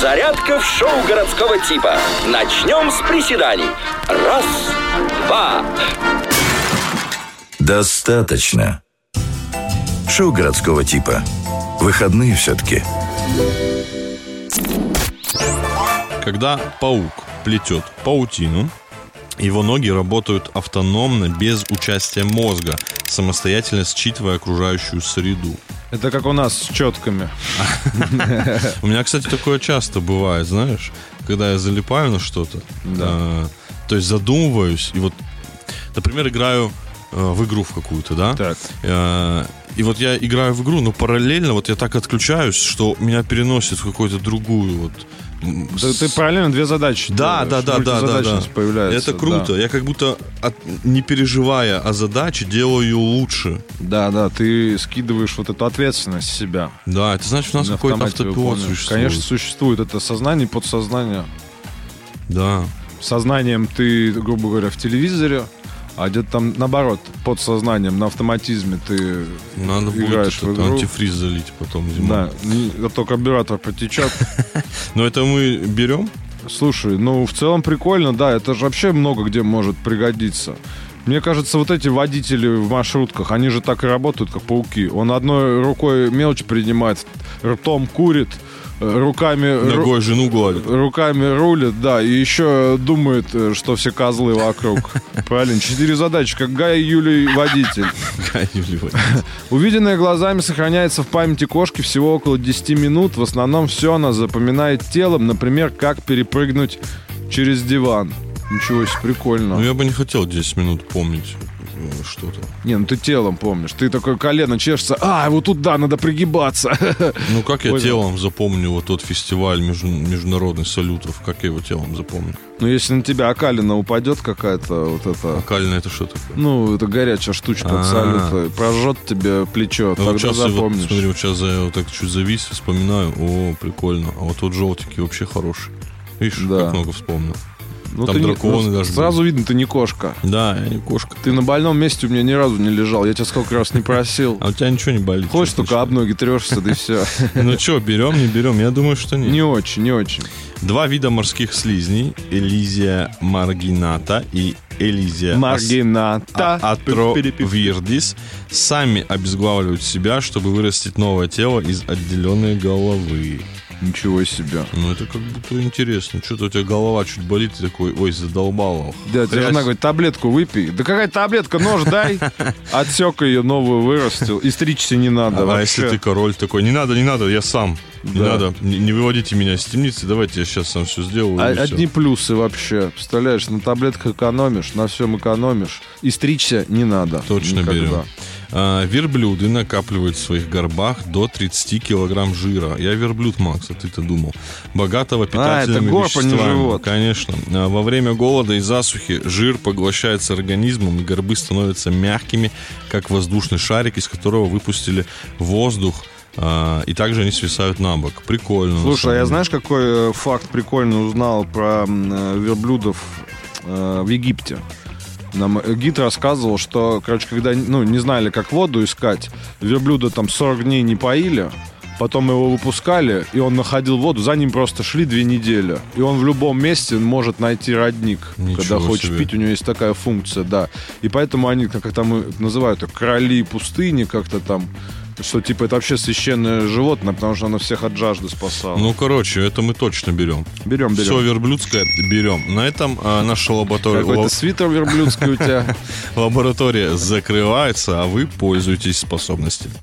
Зарядка в шоу городского типа. Начнем с приседаний. Раз, два. Достаточно. Шоу городского типа. Выходные все-таки. Когда паук плетет паутину, его ноги работают автономно, без участия мозга, самостоятельно считывая окружающую среду. Это как у нас с четками. У меня, кстати, такое часто бывает, знаешь, когда я залипаю на что-то, э, то есть задумываюсь, и вот, например, играю в игру в какую-то, да? Так. Э, И вот я играю в игру, но параллельно вот я так отключаюсь, что меня переносит в какую-то другую вот. Ты, ты параллельно две задачи Да, да, да, да, да, да. появляется. Это круто. Я как будто от- не переживая о задаче, делаю ее лучше. Да, да, ты скидываешь вот эту ответственность с себя. Да, это значит, у нас На какой-то автопилот существует. Конечно, существует. Это сознание и подсознание. Да. Сознанием ты, грубо говоря, в телевизоре, а где-то там, наоборот, подсознанием, на автоматизме ты Надо будет играешь в этот игру. антифриз залить потом зимой. Да, а то карбюратор потечет. Но это мы берем. Слушай, ну в целом прикольно, да, это же вообще много где может пригодиться. Мне кажется, вот эти водители в маршрутках, они же так и работают, как пауки. Он одной рукой мелочь принимает, ртом курит, э, руками... ру- Ногой жену гладит. Руками рулит, да, и еще думает, э, что все козлы вокруг. Правильно, четыре задачи, как Гай Юлий водитель. Увиденное глазами сохраняется в памяти кошки всего около 10 минут. В основном все она запоминает телом. Например, как перепрыгнуть через диван. Ничего себе, прикольно. Ну, я бы не хотел 10 минут помнить э, что-то. Не, ну ты телом помнишь. Ты такое колено чешется. А, вот тут да, надо пригибаться. Ну, как я Понял. телом запомню вот тот фестиваль между- международных салютов? Как я его телом запомню? Ну, если на тебя окалина упадет какая-то вот это... Акально это что такое? Ну, это горячая штучка от А. салюта. Прожжет тебе плечо, Ну, вот тогда вот, запомнишь. смотри, вот сейчас я вот так чуть завис, вспоминаю, о, прикольно. А вот тот желтенький вообще хороший. Видишь, Да. как много вспомнил. Ну, там ты не- драконы ну, даже Сразу видно, ты не кошка. Да, я не кошка. Ты на больном месте у меня ни разу не лежал. Я тебя сколько раз не просил. А у тебя ничего не болит? Хочешь, только об ноги трешься, да и все. Ну что, берем, не берем? Я думаю, что нет. Не очень, не очень. Два вида морских слизней, Элизия маргината и Элизия Маргината. атровирдис, сами обезглавливают себя, чтобы вырастить новое тело из отделенной головы. Ничего себе. Ну, это как будто интересно. Что-то у тебя голова чуть болит, и такой, ой, задолбала. Да, тебе жена говорит, таблетку выпей. Да какая таблетка, нож дай. Отсек ее, новую вырастил. И стричься не надо А вообще. если ты король такой, не надо, не надо, я сам. Не надо, не, не выводите меня из темницы, давайте я сейчас сам все сделаю. А-. Одни плюсы вообще. Представляешь, на таблетках экономишь, на всем экономишь. И стричься не надо. Точно Никогда. берем. А, верблюды накапливают в своих горбах до 30 килограмм жира. Я верблюд, Макс, а ты-то думал. Богатого питательными это горб, а не веществами. живот. Конечно. А, во время голода и засухи жир поглощается организмом, и горбы становятся мягкими, как воздушный шарик, из которого выпустили воздух. а, и также они свисают на бок. Прикольно. Слушай, а я знаешь, какой э, факт прикольно узнал про э, верблюдов э, в Египте? Нам э, гид рассказывал, что, короче, когда ну, не знали, как воду искать, верблюда там 40 дней не поили, потом его выпускали, и он находил воду, за ним просто шли две недели. И он в любом месте может найти родник, Ничего когда хочет себе. пить, у него есть такая функция, да. И поэтому они, как там называют, короли пустыни как-то там, что типа это вообще священное животное, потому что оно всех от жажды спасало. Ну, короче, это мы точно берем. берем, берем. Все верблюдское берем. На этом а, наша лаборатория, Какой-то свитер верблюдский у тебя. лаборатория закрывается, а вы пользуетесь способностями.